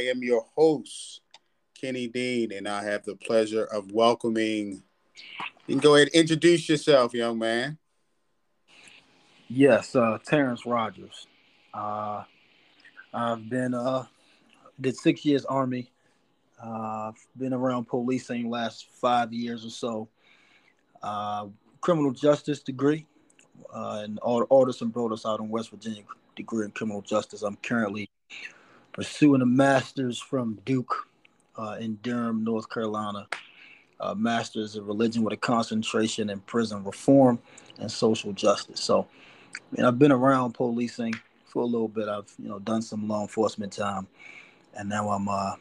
I am your host, Kenny Dean, and I have the pleasure of welcoming. You can go ahead and introduce yourself, young man. Yes, uh, Terrence Rogers. Uh, I've been uh, did six years Army. Uh, been around policing last five years or so. Uh, criminal justice degree, uh, and Alderson Broaddus out in West Virginia degree in criminal justice. I'm currently pursuing a master's from Duke uh, in Durham, North Carolina. Master's of religion with a concentration in prison reform and social justice. So, I mean, I've been around policing for a little bit. I've you know done some law enforcement time, and now I'm uh,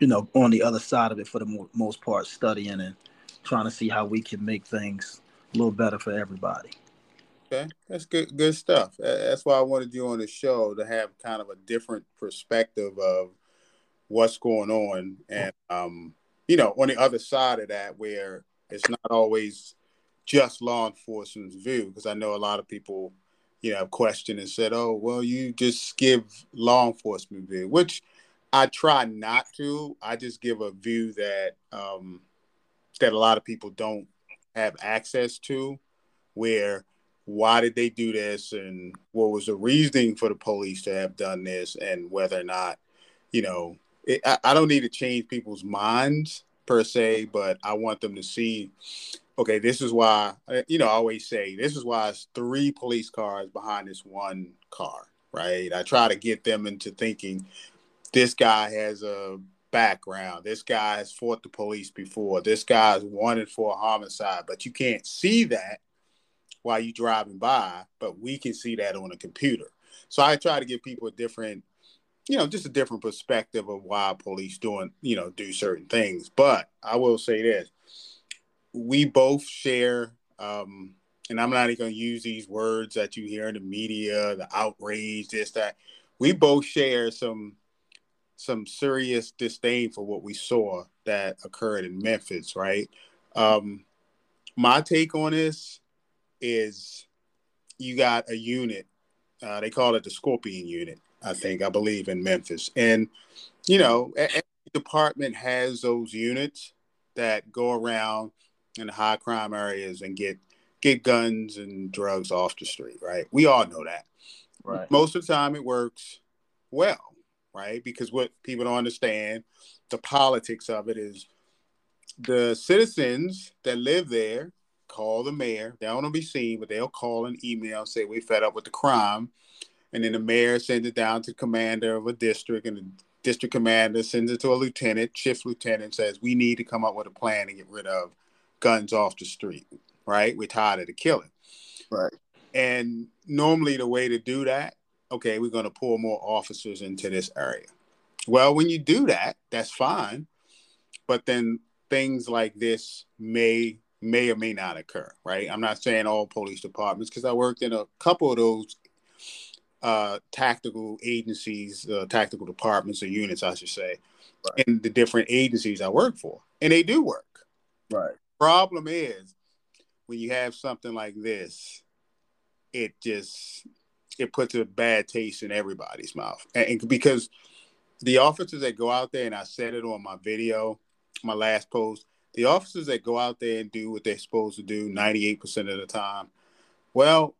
you know on the other side of it for the mo- most part, studying and trying to see how we can make things a little better for everybody. Okay, that's good. Good stuff. That's why I wanted you on the show to have kind of a different perspective of what's going on, and um, you know, on the other side of that, where it's not always just law enforcement's view, because I know a lot of people, you know, have questioned and said, "Oh, well, you just give law enforcement view," which I try not to. I just give a view that um, that a lot of people don't have access to, where why did they do this? And what was the reasoning for the police to have done this? And whether or not you know it, I, I, don't need to change people's minds per se but i want them to see okay this is why uh, you know i always say this is why it's three police cars behind this one car right? I try to get them into thinking this guy has a background. This guy has fought the police before. This guy's wanted for a homicide but you can't see that while you're driving by, but we can see that on a computer. So I try to give people a different, you know, just a different perspective of why police doing, you know, do certain things. But I will say this: we both share, um, and I'm not even going to use these words that you hear in the media, the outrage, this, that. We both share some some serious disdain for what we saw that occurred in Memphis, right? Um, my take on this is you got a unit. Uh, they call it the Scorpion Unit, I think, I believe, in Memphis. And, you know, every department has those units that go around in the high crime areas and get get guns and drugs off the street, right? We all know that. Right. Most of the time it works well, right? Because what people don't understand, the politics of it is the citizens that live there call the mayor. They don't want to be seen, but they'll call and email, and say we fed up with the crime. And then the mayor sends it down to the commander of a district, and the district commander sends it to a lieutenant, shift lieutenant, says we need to come up with a plan to get rid of guns off the street. Right? We're tired of the killing. Right. And normally the way to do that, okay, we're going to pull more officers into this area. Well, when you do that, that's fine. But then things like this may may or may not occur, right? I'm not saying all police departments because I worked in a couple of those uh, tactical agencies, uh, tactical departments or units, I should say, right. in the different agencies I work for, and they do work. Right. Problem is, when you have something like this, it just it puts a bad taste in everybody's mouth, and, and because the officers that go out there, and I said it on my video, my last post, the officers that go out there and do what they're supposed to do 98% of the time, well,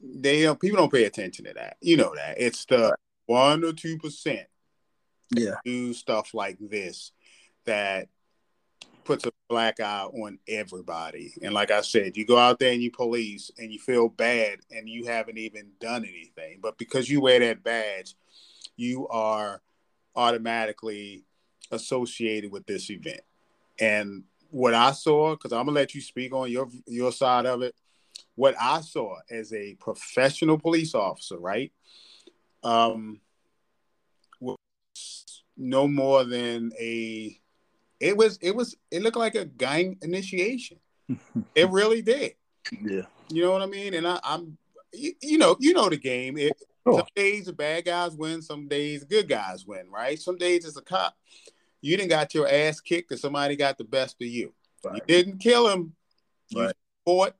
they don't, people don't pay attention to that. You know that. It's the one or two percent yeah. do stuff like this that puts a black eye on everybody. And like I said, you go out there and you police and you feel bad and you haven't even done anything. But because you wear that badge, you are automatically associated with this event. And what I saw, because I'm gonna let you speak on your your side of it. What I saw as a professional police officer, right, um, was no more than a. It was. It was. It looked like a gang initiation. it really did. Yeah. You know what I mean? And I, am you, you, know, you know the game. It, Some days the bad guys win. Some days the good guys win. Right? Some days it's a cop you didn't got your ass kicked and somebody got the best of you. Right. You didn't kill him. You right. fought.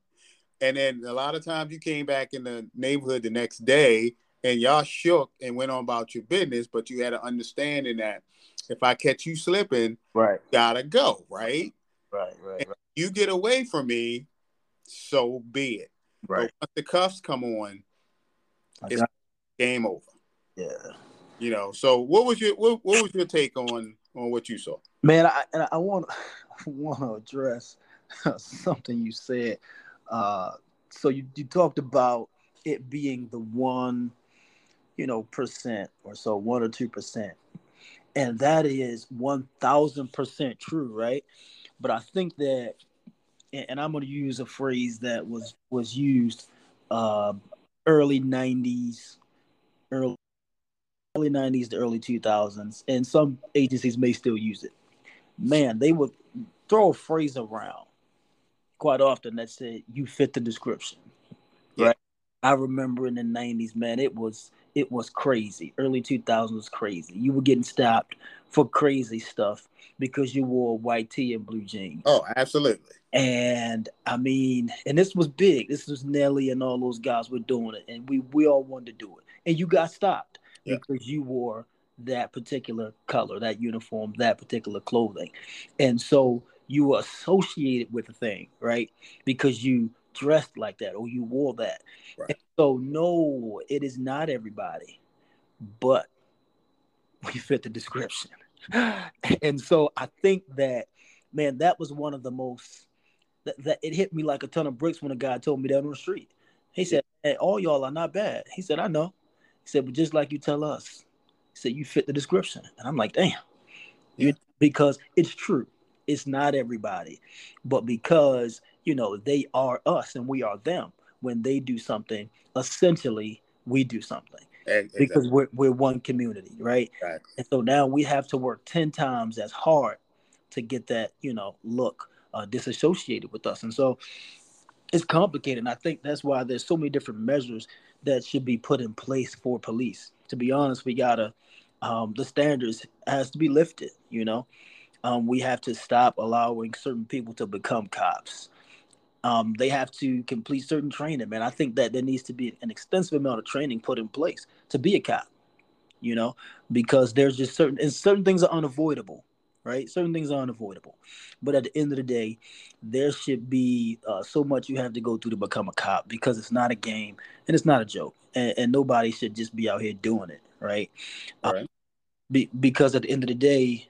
And then a lot of times you came back in the neighborhood the next day and y'all shook and went on about your business, but you had an understanding that if I catch you slipping, right, gotta go, right? Right, right, right. You get away from me, so be it. Right. But once the cuffs come on, it's game over. Yeah. You know. So, what was your what, what was your take on on what you saw? Man, I I want want to address something you said. Uh, so you you talked about it being the one, you know, percent or so, one or two percent, and that is one thousand percent true, right? But I think that, and I'm going to use a phrase that was was used uh, early '90s, early early '90s to early 2000s, and some agencies may still use it. Man, they would throw a phrase around quite often that said, "You fit the description." Right. I remember in the '90s, man, it was it was crazy. Early 2000s was crazy. You were getting stopped for crazy stuff because you wore white tee and blue jeans. Oh, absolutely. And I mean, and this was big. This was Nelly and all those guys were doing it, and we we all wanted to do it. And you got stopped yeah. because you wore that particular color, that uniform, that particular clothing, and so you were associated with the thing, right? Because you dressed like that or you wore that. Right. so no, it is not everybody, but we fit the description. and so I think that, man, that was one of the most that, that it hit me like a ton of bricks when a guy told me that on the street. He said, hey, all y'all are not bad. He said, I know. He said, but just like you tell us, he said, you fit the description. And I'm like, damn. Yeah. Because it's true. It's not everybody. But because, you know, they are us and we are them. When they do something, essentially, we do something exactly. because we're we're one community, right? right? And so now we have to work ten times as hard to get that you know look uh, disassociated with us, and so it's complicated. And I think that's why there's so many different measures that should be put in place for police. To be honest, we gotta um, the standards has to be lifted. You know, um, we have to stop allowing certain people to become cops um, they have to complete certain training, man. I think that there needs to be an extensive amount of training put in place to be a cop, you know, because there's just certain and certain things are unavoidable, right? Certain things are unavoidable, but at the end of the day, there should be uh, so much you have to go through to become a cop because it's not a game and it's not a joke, and, and nobody should just be out here doing it, right? Uh, right. Uh, be, because at the end of the day,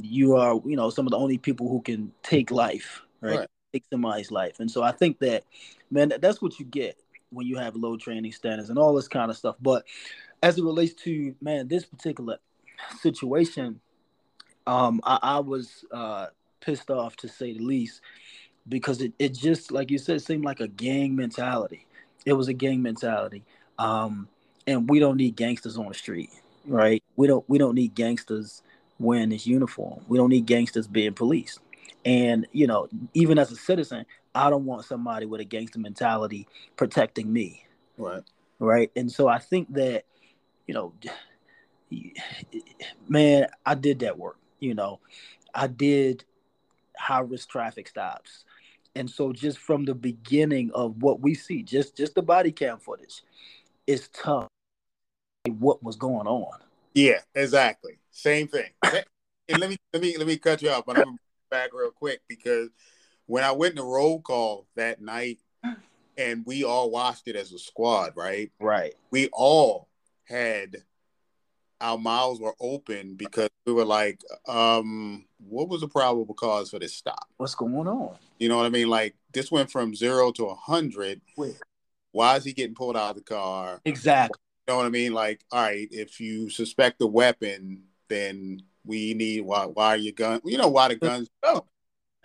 you are, you know, some of the only people who can take life, right? right take somebody's life. And so I think that, man, that's what you get when you have low training standards and all this kind of stuff. But as it relates to man, this particular situation, um, I, I was uh, pissed off to say the least because it, it just like you said seemed like a gang mentality. It was a gang mentality. Um, and we don't need gangsters on the street, right? We don't we don't need gangsters wearing this uniform. We don't need gangsters being police. And you know, even as a citizen, I don't want somebody with a gangster mentality protecting me. Right. Right. And so I think that, you know, man, I did that work. You know, I did high risk traffic stops. And so just from the beginning of what we see, just just the body cam footage, it's tough what was going on. Yeah, exactly. Same thing. and let me let me let me cut you off, but I'm back real quick because when I went to roll call that night and we all watched it as a squad, right? Right. We all had our mouths were open because we were like, um, what was the probable cause for this stop? What's going on? You know what I mean? Like this went from zero to a hundred. Why is he getting pulled out of the car? Exactly. You know what I mean? Like, all right, if you suspect a weapon, then we need why why are your gun you know why the guns no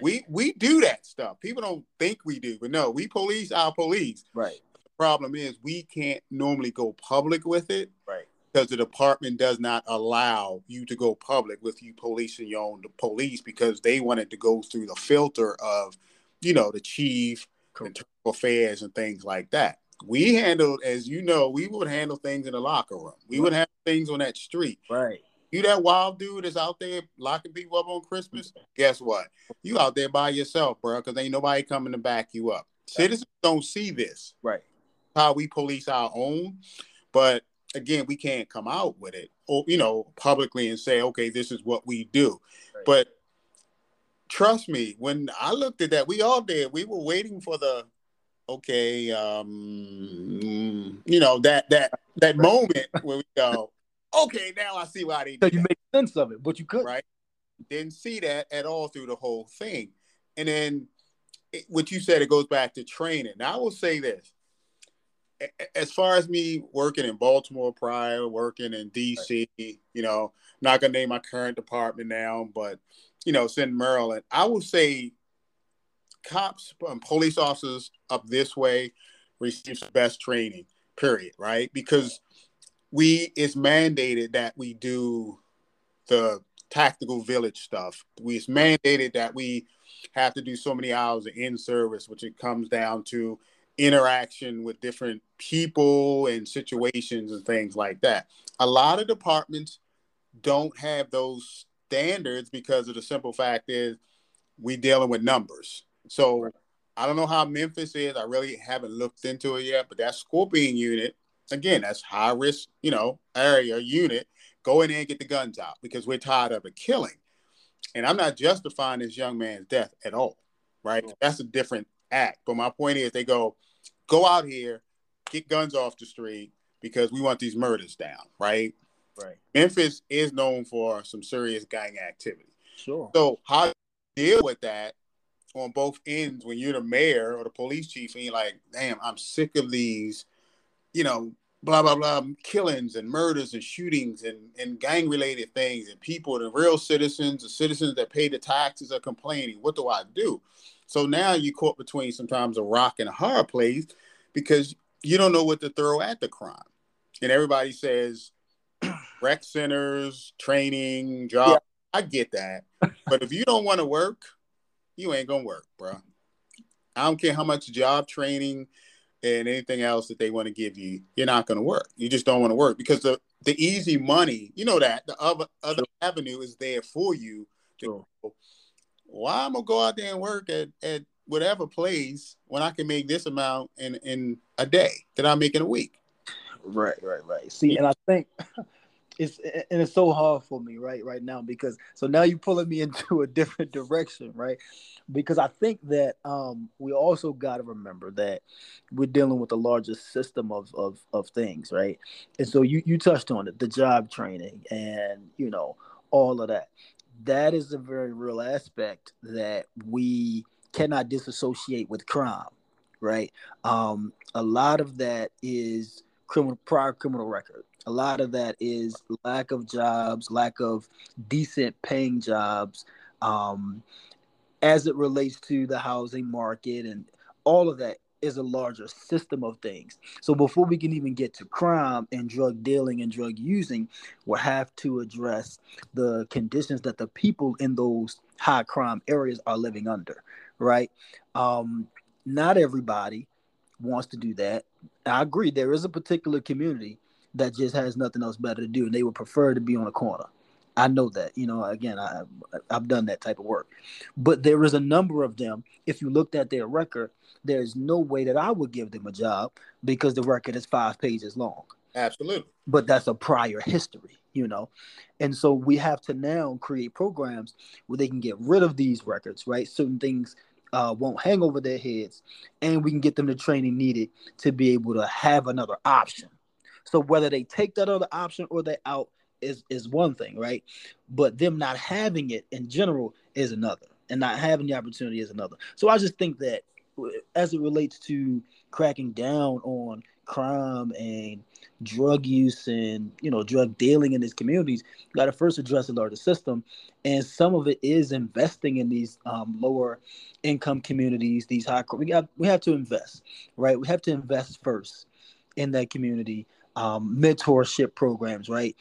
we we do that stuff people don't think we do but no we police our police right the problem is we can't normally go public with it right because the department does not allow you to go public with you policing your own police because they wanted to go through the filter of you know the chief internal affairs and things like that we handled as you know we would handle things in the locker room we right. would have things on that street right you that wild dude that's out there locking people up on Christmas? Guess what? You out there by yourself, bro, because ain't nobody coming to back you up. Citizens don't see this. Right. How we police our own. But again, we can't come out with it or you know publicly and say, okay, this is what we do. Right. But trust me, when I looked at that, we all did. We were waiting for the okay, um, you know that that that moment where we go, okay, now I see why they. So you that. make sense of it, but you could right. Didn't see that at all through the whole thing, and then it, what you said it goes back to training. Now I will say this: as far as me working in Baltimore prior, working in DC, right. you know, not gonna name my current department now, but you know, it's in Maryland. I would say cops and police officers up this way receive the best training, period, right? Because we it's mandated that we do the tactical village stuff. We it's mandated that we have to do so many hours of in service, which it comes down to interaction with different people and situations and things like that. A lot of departments don't have those standards because of the simple fact is we dealing with numbers. So I don't know how Memphis is. I really haven't looked into it yet, but that Scorpion unit, again, that's high risk, you know, area unit. Go in there and get the guns out because we're tired of it killing. And I'm not justifying this young man's death at all, right? That's a different act. But my point is, they go, go out here, get guns off the street because we want these murders down, right? Right. Memphis is known for some serious gang activity. Sure. So how do you deal with that on both ends when you're the mayor or the police chief and you're like, damn, I'm sick of these, you know, blah blah blah killings and murders and shootings and, and gang related things and people, the real citizens, the citizens that pay the taxes are complaining. What do I do? So now you're caught between sometimes a rock and a hard place because you don't know what to throw at the crime. And everybody says rec centers, training, job. Yeah. I get that. but if you don't want to work, you ain't gonna work, bro. I don't care how much job training and anything else that they want to give you, you're not gonna work. You just don't want to work because the the easy money, you know that the other other sure. avenue is there for you to sure. go, why I'm gonna go out there and work at, at whatever place when I can make this amount and in a day that I make in a week. Right, right, right. See, and I think it's and it's so hard for me right right now because so now you're pulling me into a different direction, right? Because I think that um, we also got to remember that we're dealing with the largest system of, of of things, right? And so you you touched on it, the job training, and you know all of that that is a very real aspect that we cannot disassociate with crime, right? Um, a lot of that is criminal prior criminal record. A lot of that is lack of jobs, lack of decent paying jobs, um, as it relates to the housing market and all of that is a larger system of things. So before we can even get to crime and drug dealing and drug using, we'll have to address the conditions that the people in those high crime areas are living under, right? Um, not everybody wants to do that. I agree. There is a particular community that just has nothing else better to do, and they would prefer to be on a corner. I know that, you know, again, I, I've done that type of work. But there is a number of them. If you looked at their record, there's no way that I would give them a job because the record is five pages long. Absolutely. But that's a prior history, you know. And so we have to now create programs where they can get rid of these records, right? Certain things uh, won't hang over their heads, and we can get them the training needed to be able to have another option. So whether they take that other option or they're out is is one thing, right? But them not having it in general is another, and not having the opportunity is another. So I just think that as it relates to cracking down on crime and drug use and you know drug dealing in these communities you got to first address the larger system and some of it is investing in these um, lower income communities these high we got we have to invest right we have to invest first in that community um, mentorship programs right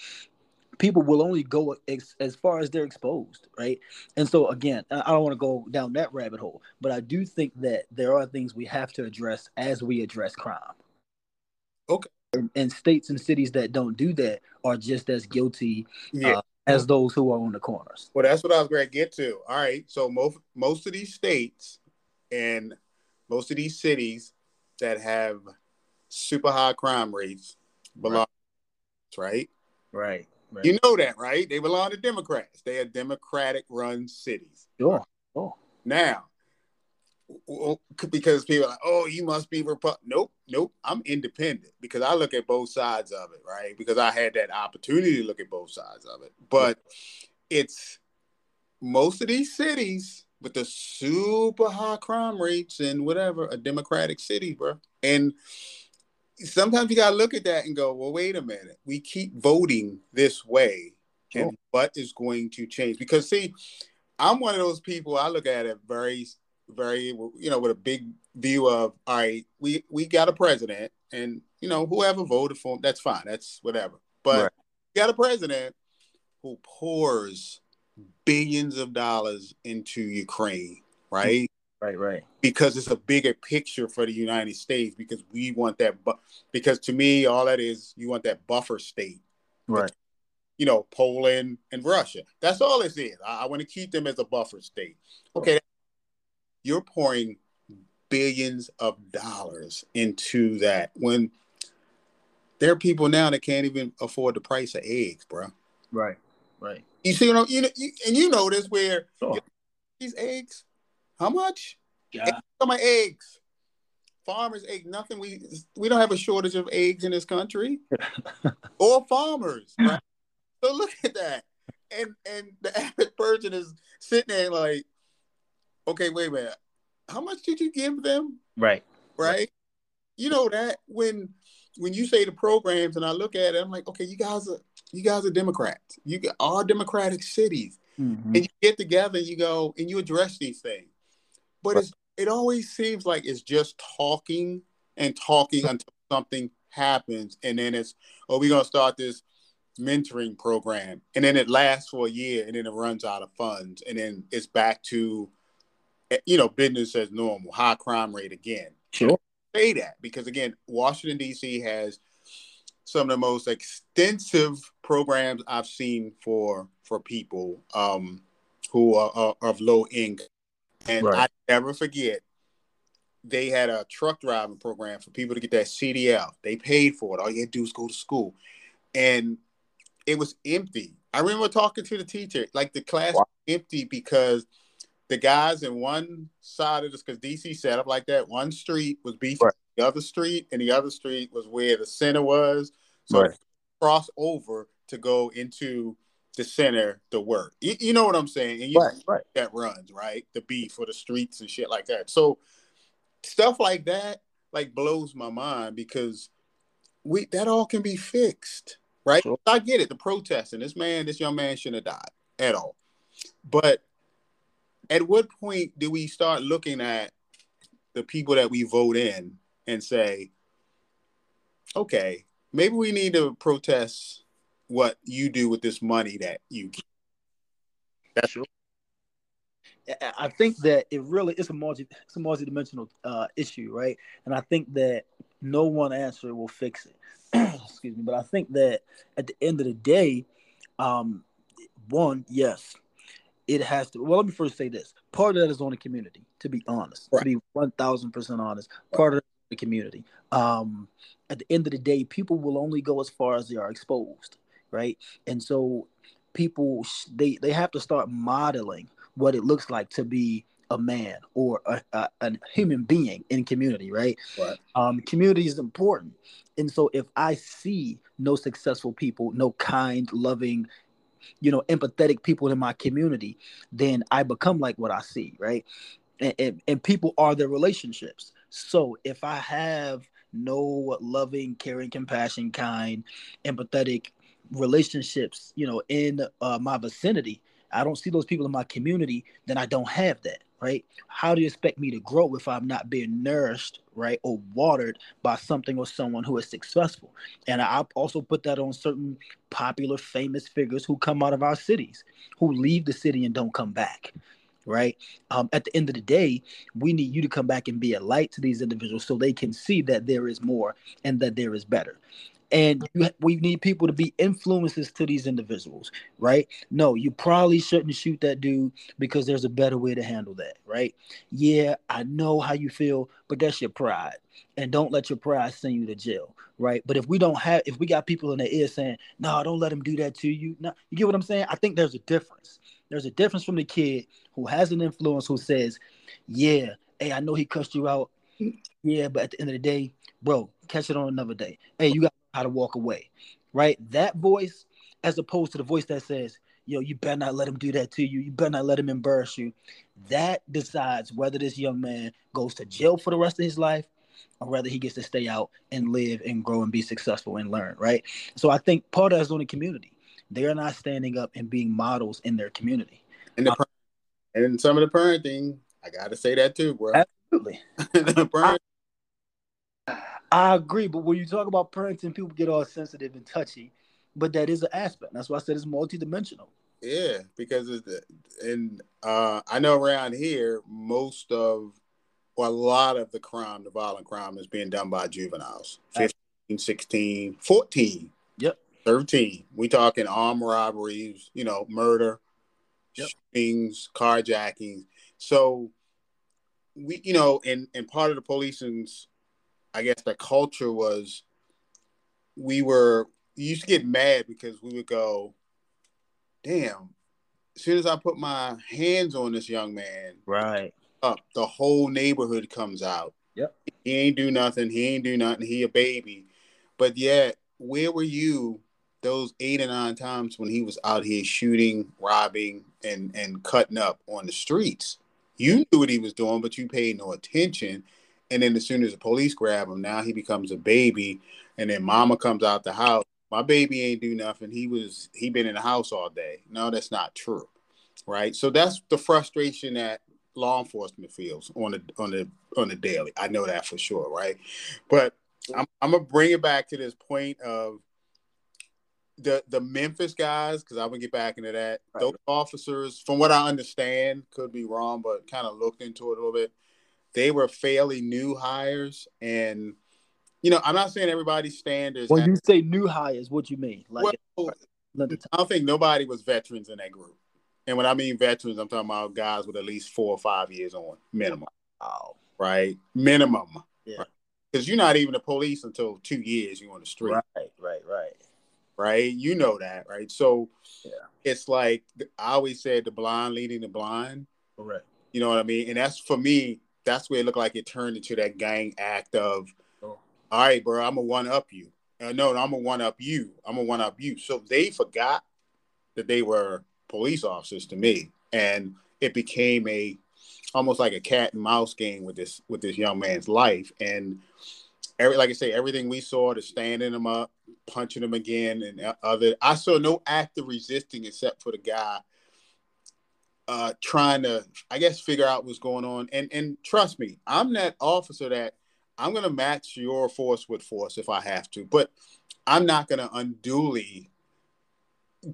people will only go ex- as far as they're exposed, right? And so again, I don't want to go down that rabbit hole, but I do think that there are things we have to address as we address crime. Okay. And states and cities that don't do that are just as guilty yeah. uh, as those who are on the corners. Well, that's what I was going to get to. All right, so most most of these states and most of these cities that have super high crime rates belong right? Right. right. You know that, right? They belong to Democrats. They are Democratic run cities. Sure. Sure. Now, because people are like, oh, you must be Republican. Nope, nope. I'm independent because I look at both sides of it, right? Because I had that opportunity to look at both sides of it. But it's most of these cities with the super high crime rates and whatever, a democratic city, bro. And sometimes you gotta look at that and go, well, wait a minute. We keep voting this way, sure. and what is going to change? Because see, I'm one of those people. I look at it very very, you know, with a big view of, all right, we we got a president, and you know, whoever voted for him, that's fine, that's whatever. But right. got a president who pours billions of dollars into Ukraine, right? Right, right. Because it's a bigger picture for the United States. Because we want that, bu- because to me, all that is you want that buffer state, right? You know, Poland and Russia. That's all this is. I, I want to keep them as a buffer state. Okay, you're pouring billions of dollars into that when there are people now that can't even afford the price of eggs, bro. Right, right. You see, you know, you know, you, and you know this where sure. you know, these eggs, how much? Yeah, many eggs? Farmers egg nothing. We we don't have a shortage of eggs in this country, or farmers. Right? so look at that, and and the average person is sitting there like, okay, wait a minute. How much did you give them? Right. Right. You know that when when you say the programs and I look at it, I'm like, okay, you guys are you guys are Democrats. You are democratic cities. Mm-hmm. And you get together and you go and you address these things. But right. it always seems like it's just talking and talking until something happens. And then it's, oh, we're gonna start this mentoring program. And then it lasts for a year and then it runs out of funds. And then it's back to you know, business as normal, high crime rate again. Sure. Say that because again, Washington D.C. has some of the most extensive programs I've seen for for people um, who are, are, of low income, and right. I never forget they had a truck driving program for people to get that CDL. They paid for it. All you had to do was go to school, and it was empty. I remember talking to the teacher, like the class wow. empty because the guys in one side of this because DC set up like that. One street was beefing right. the other street, and the other street was where the center was. So right. cross over to go into the center to work. You, you know what I'm saying? And you right, right. that runs right the beef for the streets and shit like that. So stuff like that like blows my mind because we that all can be fixed, right? Sure. I get it, the protesting. This man, this young man shouldn't have died at all, but at what point do we start looking at the people that we vote in and say, okay, maybe we need to protest what you do with this money that you get. That's true. I think that it really is a multi it's a multi-dimensional uh, issue, right? And I think that no one answer will fix it. Excuse me, but I think that at the end of the day, um, one, yes, it has to. Well, let me first say this: part of that is on the community. To be honest, right. to be one thousand percent honest, part of the community. Um, at the end of the day, people will only go as far as they are exposed, right? And so, people they they have to start modeling what it looks like to be a man or a, a, a human being in community, right? right? Um, community is important, and so if I see no successful people, no kind, loving, you know empathetic people in my community then i become like what i see right? And, and, and people are their relationships. So if i have no loving caring compassion kind empathetic relationships you know in uh, my vicinity i don't see those people in my community then i don't have that right? How do you expect me to grow if I'm not being nourished, right, or watered by something or someone who is successful? And I also put that on certain popular, famous figures who come out of our cities, who leave the city and don't come back, right? Um, at the end of the day, we need you to come back and be a light to these individuals so they can see that there is more and that there is better and you, we need people to be influences to these individuals right no you probably shouldn't shoot that dude because there's a better way to handle that right yeah i know how you feel but that's your pride and don't let your pride send you to jail right? But if we don't have, if we got people in the ear saying, "No, don't let him do that to you," no, you get what I'm saying? I think there's a difference. There's a difference from the kid who has an influence who says, "Yeah, hey, I know he cussed you out, yeah, but at the end of the day, bro, catch it on another day. Hey, you got how to walk away, right? That voice, as opposed to the voice that says, "Yo, you better not let him do that to you. You better not let him embarrass you." That decides whether this young man goes to jail for the rest of his life or whether he gets to stay out and live and grow and be successful and learn, right? So I think part of that's on the community. They are not standing up and being models in their community. And the and some of the parenting, I gotta say that too, bro. Absolutely. I, I agree, but when you talk about parenting, people get all sensitive and touchy. But that is an aspect. That's why I said it's multidimensional. Yeah, because it's and uh, I know around here most of well, a lot of the crime, the violent crime, is being done by juveniles 15, 16, 14, yep. 13. We talking armed robberies, you know, murder, yep. shootings, carjackings. So we, you know, and, and part of the policing's, I guess, the culture was we were, used to get mad because we would go, damn, as soon as I put my hands on this young man, right, up, the whole neighborhood comes out. Yep. He ain't do nothing. He ain't do nothing. He a baby. But yet, where were you those eight or nine times when he was out here shooting, robbing, and and cutting up on the streets? You knew what he was doing, but you paid no attention. And then as soon as the police grab him, now he becomes a baby. And then mama comes out the house. My baby ain't do nothing. He was he been in the house all day. No, that's not true. Right. So that's the frustration that law enforcement feels on the on the on the daily. I know that for sure, right? But I'm, I'm gonna bring it back to this point of the the Memphis guys because I'm gonna get back into that. Right. Those officers, from what I understand, could be wrong, but kind of looked into it a little bit. They were fairly new hires, and you know, I'm not saying everybody's standards. When you say new hires, what do you mean? Like, well, I don't think nobody was veterans in that group. And when I mean veterans, I'm talking about guys with at least four or five years on minimum. Wow. Right? Minimum. Yeah. Because right? you're not even the police until two years you're on the street. Right, right, right. Right? You know that, right? So yeah. it's like I always said the blind leading the blind. Correct. You know what I mean? And that's for me, that's where it looked like it turned into that gang act of, oh. all right, bro, I'm gonna one up you. Uh, no, no, I'm gonna one up you. I'm gonna one up you. So they forgot that they were police officers to me, and it became a almost like a cat and mouse game with this with this young man's life. And every like I say, everything we saw to standing him up, punching him again, and other. I saw no act of resisting except for the guy uh, trying to, I guess, figure out what's going on. And and trust me, I'm that officer that I'm gonna match your force with force if I have to, but I'm not gonna unduly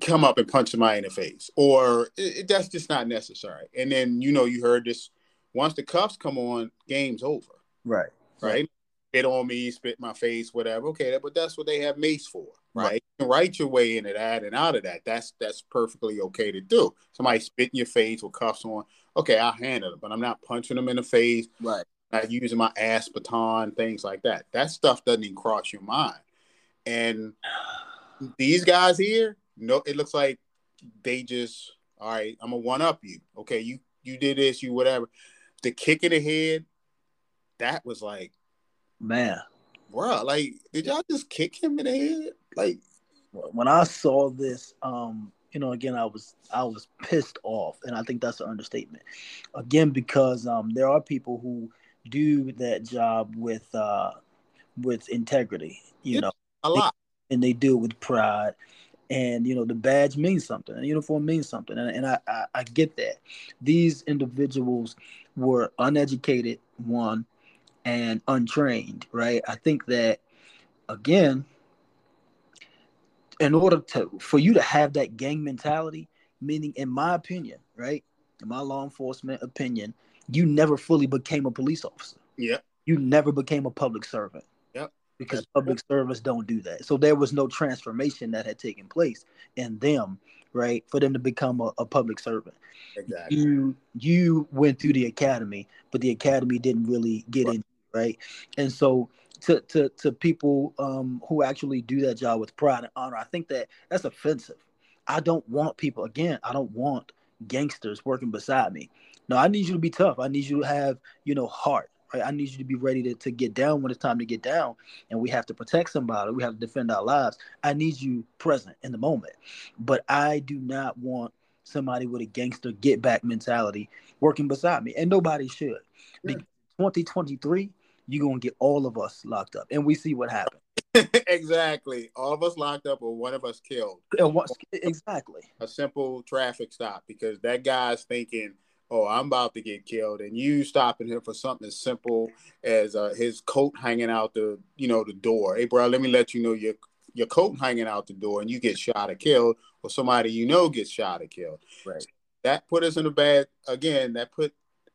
come up and punch somebody in the face, or it, that's just not necessary. And then you know you heard this. Once the cuffs come on, game's over. Right. Right. Spit on me, spit my face, whatever. Okay, but that's what they have mace for, right? You can write your way into that and out of that. That's that's perfectly okay to do. Somebody spit in your face with cuffs on. Okay, I'll handle it, but I'm not punching them in the face. Right. Not using my ass baton, things like that. That stuff doesn't even cross your mind. And these guys here, no, it looks like they just all right. I'm gonna one up you. Okay, you you did this, you whatever. The kick in the head, that was like, man, bro. Like, did y'all just kick him in the head? Like, when I saw this, um, you know, again, I was I was pissed off, and I think that's an understatement. Again, because um, there are people who do that job with uh, with integrity, you know, a lot, and they do it with pride and you know the badge means something the uniform means something and, and I, I, I get that these individuals were uneducated one and untrained right i think that again in order to for you to have that gang mentality meaning in my opinion right in my law enforcement opinion you never fully became a police officer yeah you never became a public servant Yeah. because public service don't do that. So there was no transformation that had taken place in them, right, for them to become a, a public servant. Exactly. You you went through the academy, but the academy didn't really get right. in, right? And so to to to people um, who actually do that job with pride and honor. I think that that's offensive. I don't want people again. I don't want gangsters working beside me. No, I need you to be tough. I need you to have you know heart. Right? I need you to be ready to, to get down when it's time to get down, and we have to protect somebody. We have to defend our lives. I need you present in the moment, but I do not want somebody with a gangster get back mentality working beside me, and nobody should. Yeah. 2023 you're gonna get all of us locked up, and we see what happened. exactly, all of us locked up, or one of us killed. Exactly, a simple traffic stop because that guy's thinking, "Oh, I'm about to get killed," and you stopping him for something as simple as uh, his coat hanging out the, you know, the door. Hey, bro, let me let you know your your coat hanging out the door, and you get shot or killed, or somebody you know gets shot or killed. Right. That put us in a bad. Again, that put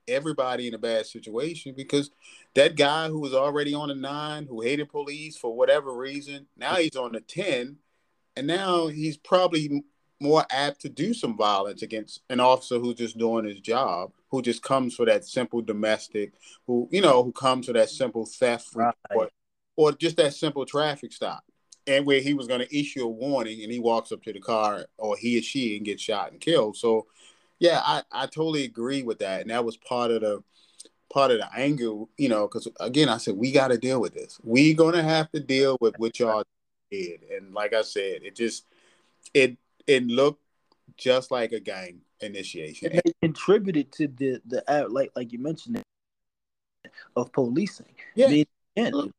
everybody in a bad situation because that guy who was already on a nine, who hated police for whatever reason, now he's on a 10, and now he's probably more apt to do some violence against an officer who's just doing his job, who just comes for that simple domestic, who, you know, who comes for that simple theft right. report, or just that simple traffic stop. And where he was going to issue a warning and he walks up to the car or he or she and gets shot and killed. So yeah, I, I totally agree with that. And that was part of the part of the anger, you know, because again, I said we got to deal with this. We gonna have to deal with what y'all did, and like I said, it just it it looked just like a gang initiation. It contributed to the the uh, like like you mentioned of policing. Yeah. I mean, again,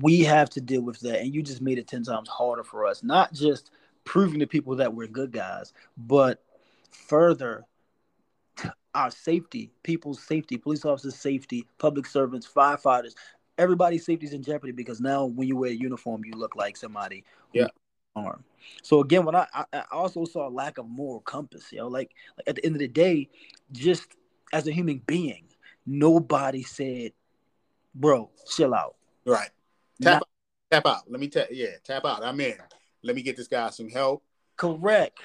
we have to deal with that, and you just made it ten times harder for us. Not just proving to people that we're good guys, but further our safety, people's safety, police officers' safety, public servants, firefighters, everybody's safety is in jeopardy because now when you wear a uniform, you look like somebody. Yeah. Arm. So again, when I, I also saw a lack of moral compass, you know, like, like at the end of the day, just as a human being, nobody said, "Bro, chill out." Right. Tap Not- tap out. Let me tap. Yeah, tap out. I'm in. Let me get this guy some help. Correct.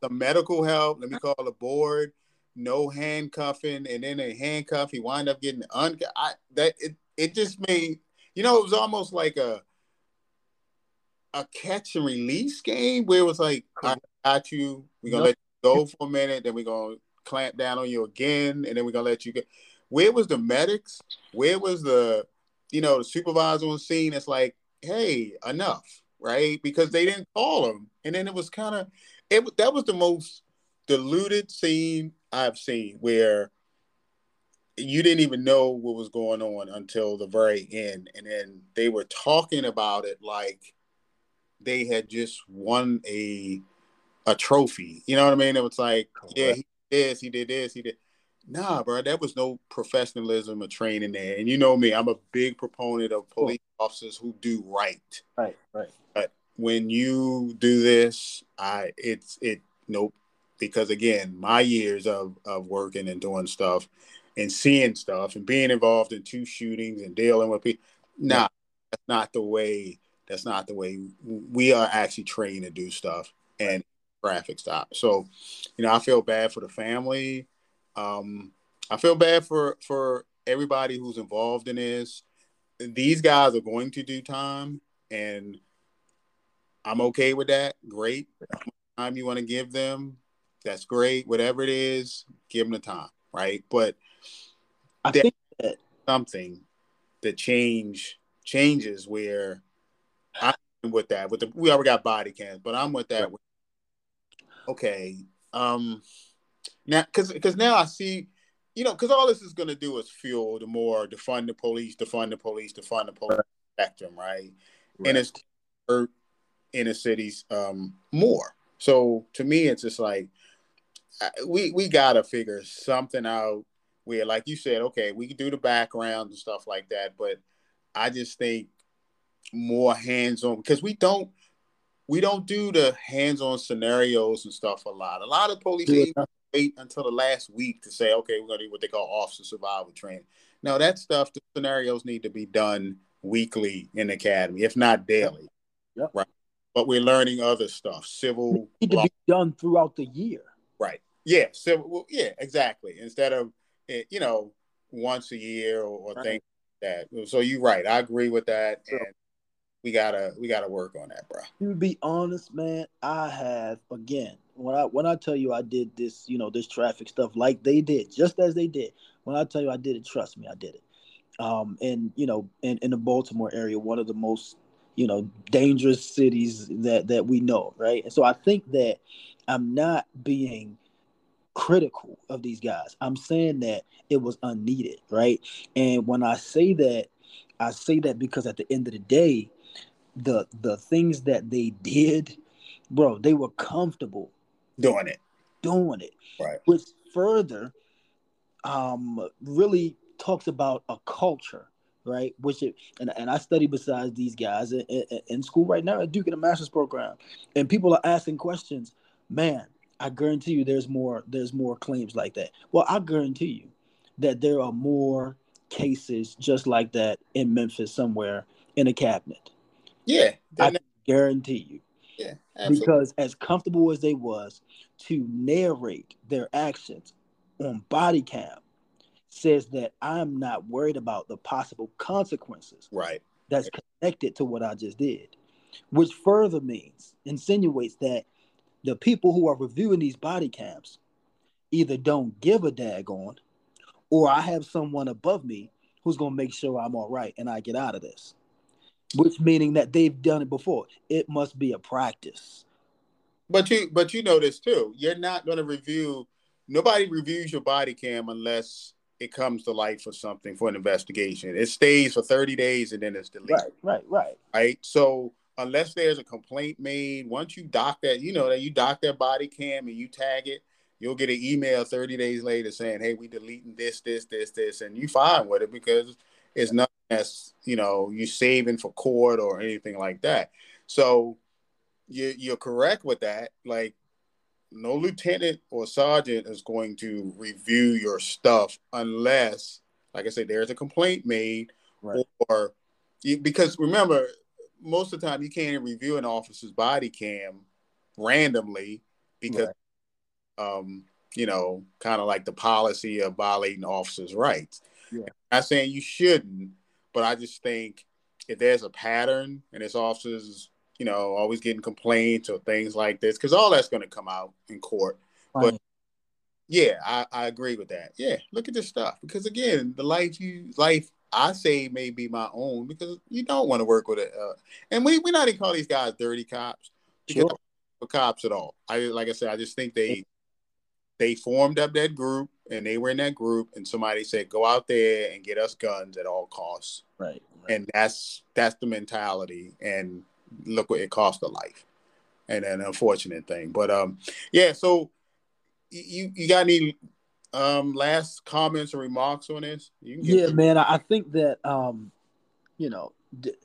The medical help. Let me call the board no handcuffing, and then a handcuff. He wind up getting un. I that it it just made you know it was almost like a a catch and release game where it was like I got you. We're gonna nope. let you go for a minute, then we're gonna clamp down on you again, and then we're gonna let you go. Where was the medics? Where was the you know the supervisor on scene? It's like, hey, enough, right? Because they didn't call him, and then it was kind of it. That was the most diluted scene I've seen where you didn't even know what was going on until the very end, and then they were talking about it like they had just won a a trophy. You know what I mean? It was like, Correct. yeah, he did this, he did this, he did. Nah, bro, that was no professionalism or training there. And you know me, I'm a big proponent of police officers who do right. Right, right. But when you do this, I it's it nope because again, my years of of working and doing stuff and seeing stuff and being involved in two shootings and dealing with people, nah, that's not the way. That's not the way we are actually trained to do stuff and traffic stop. So, you know, I feel bad for the family. Um, I feel bad for for everybody who's involved in this. These guys are going to do time, and I'm okay with that. Great time you want to give them that's great. Whatever it is, give them the time, right? But I think that something that change changes where I'm with that. With the we already got body cams, but I'm with that. Right. Okay, um, now because because now I see, you know, because all this is going to do is fuel the more defund the police, defund the police, defund the police right. spectrum, right? right? And it's hurt inner cities um more. So to me, it's just like we we gotta figure something out where, like you said, okay, we can do the background and stuff like that, but I just think more hands-on because we don't we don't do the hands-on scenarios and stuff a lot. A lot of police yeah. wait until the last week to say, okay, we're gonna do what they call officer survival training. Now that stuff, the scenarios need to be done weekly in the academy, if not daily. Yep. Right. But we're learning other stuff, civil. Need to be done throughout the year. Right. Yeah. So well, yeah, exactly. Instead of eh, you know once a year or, or right. things that. So you're right. I agree with that, and we gotta we gotta work on that, bro. To be honest, man, I have again when I when I tell you I did this, you know, this traffic stuff like they did, just as they did. When I tell you I did it, trust me, I did it. Um, and you know, in, in the Baltimore area, one of the most you know dangerous cities that that we know, right? And so I think that I'm not being critical of these guys. I'm saying that it was unneeded, right? And when I say that, I say that because at the end of the day, the the things that they did, bro, they were comfortable doing it. Doing it. Right. Which further um really talks about a culture, right? Which it, and, and I study besides these guys in, in, in school right now at Duke in a master's program. And people are asking questions, man, I guarantee you there's more there's more claims like that. Well, I guarantee you that there are more cases just like that in Memphis somewhere in a cabinet. Yeah, I guarantee you. Yeah, absolutely. because as comfortable as they was to narrate their actions on body cam says that I'm not worried about the possible consequences. Right. That's connected to what I just did, which further means insinuates that the people who are reviewing these body cams either don't give a daggone or I have someone above me who's going to make sure I'm all right and I get out of this. Which meaning that they've done it before. It must be a practice. But you but you know this too. You're not going to review nobody reviews your body cam unless it comes to light for something for an investigation. It stays for 30 days and then it's deleted. Right, right, right. Right. So unless there's a complaint made, once you dock that, you know, that you dock that body cam and you tag it, you'll get an email 30 days later saying, Hey, we deleting this, this, this, this, and you fine with it because it's nothing that's, you know, you saving for court or anything like that. So you you're correct with that. Like no lieutenant or sergeant is going to review your stuff unless, like I said, there's a complaint made right. or because remember most of the time you can't review an officer's body cam randomly because right. um you know kind of like the policy of violating officers rights yeah. I'm not saying you shouldn't but i just think if there's a pattern and it's officers you know always getting complaints or things like this because all that's going to come out in court right. but yeah I, I agree with that yeah look at this stuff because again the life you life I say may be my own because you don't want to work with it. Uh, and we we not even call these guys dirty cops because sure. cops at all. I like I said, I just think they they formed up that group and they were in that group and somebody said go out there and get us guns at all costs. Right. right. And that's that's the mentality. And look what it cost a life. And an unfortunate thing. But um yeah, so you you got any um last comments or remarks on this? yeah, man. I think that um, you know,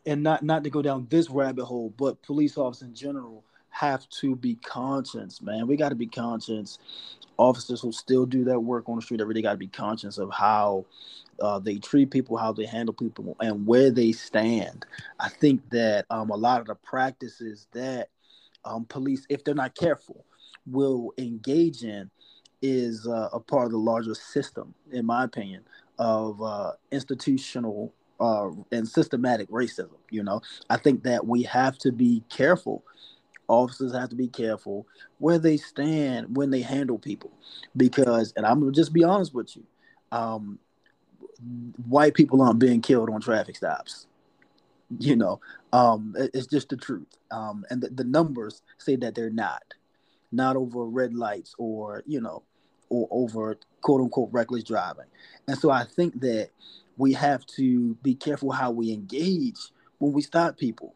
and not not to go down this rabbit hole, but police officers in general have to be conscious, man. We got to be conscious. Officers who still do that work on the street every day got to be conscious of how uh, they treat people, how they handle people, and where they stand. I think that um, a lot of the practices that um, police, if they're not careful, will engage in is uh, a part of the larger system, in my opinion, of uh, institutional uh, and systematic racism. You know, I think that we have to be careful. Officers have to be careful where they stand when they handle people, because, and I'm gonna just be honest with you, um, white people aren't being killed on traffic stops. You know, um, it's just the truth, um, and the, the numbers say that they're not not over red lights or you know or over quote unquote reckless driving. And so i think that we have to be careful how we engage when we stop people.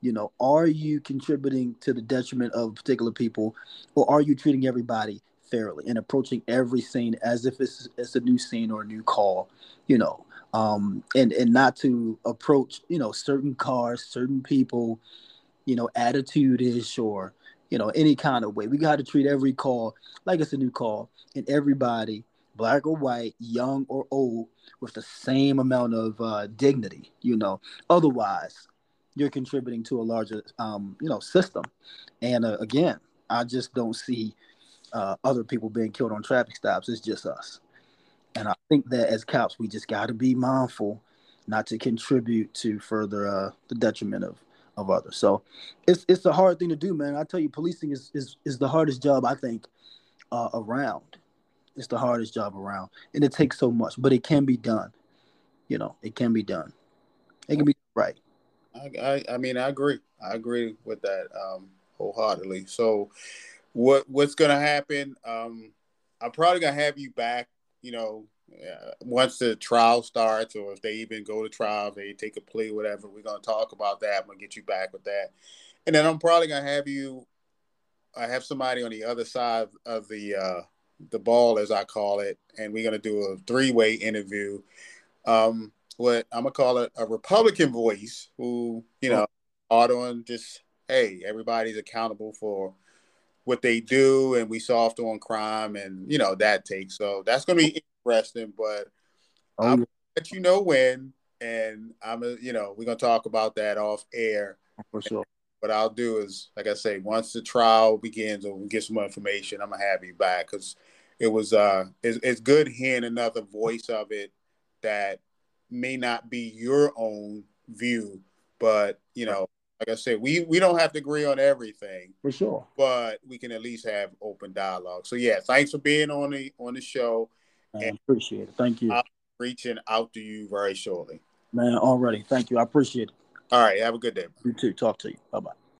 You know are you contributing to the detriment of particular people or are you treating everybody fairly and approaching every scene as if it's, it's a new scene or a new call you know? Um, and and not to approach you know certain cars certain people you know attitude-ish or you know, any kind of way. We got to treat every call like it's a new call, and everybody, black or white, young or old, with the same amount of uh, dignity. You know, otherwise, you're contributing to a larger, um, you know, system. And uh, again, I just don't see uh, other people being killed on traffic stops. It's just us. And I think that as cops, we just got to be mindful not to contribute to further uh, the detriment of of others. So it's it's a hard thing to do, man. I tell you, policing is is is the hardest job I think uh, around. It's the hardest job around, and it takes so much, but it can be done. You know, it can be done. It can be right. I, I, I mean, I agree. I agree with that um, wholeheartedly. So, what what's gonna happen? Um, I'm probably gonna have you back. You know, once the trial starts, or if they even go to trial, they take a plea, whatever. We're gonna talk about that. I'm gonna get you back with that, and then I'm probably gonna have you. I have somebody on the other side of the uh, the ball, as I call it, and we're gonna do a three way interview. Um, what I'm gonna call it a Republican voice, who you know, hard on just hey, everybody's accountable for what they do, and we soft on crime, and you know that takes. So that's gonna be interesting, but oh, I'll let you know when, and I'm a, you know we're gonna talk about that off air for sure. What I'll do is, like I say, once the trial begins or we get some more information, I'm gonna have you back because it was uh it's, it's good hearing another voice of it that may not be your own view, but you know, like I said, we we don't have to agree on everything for sure, but we can at least have open dialogue. So yeah, thanks for being on the on the show. Man, and appreciate it. Thank you. I'm reaching out to you very shortly. Man, already. Thank you. I appreciate it. All right. Have a good day. You too. Talk to you. Bye bye.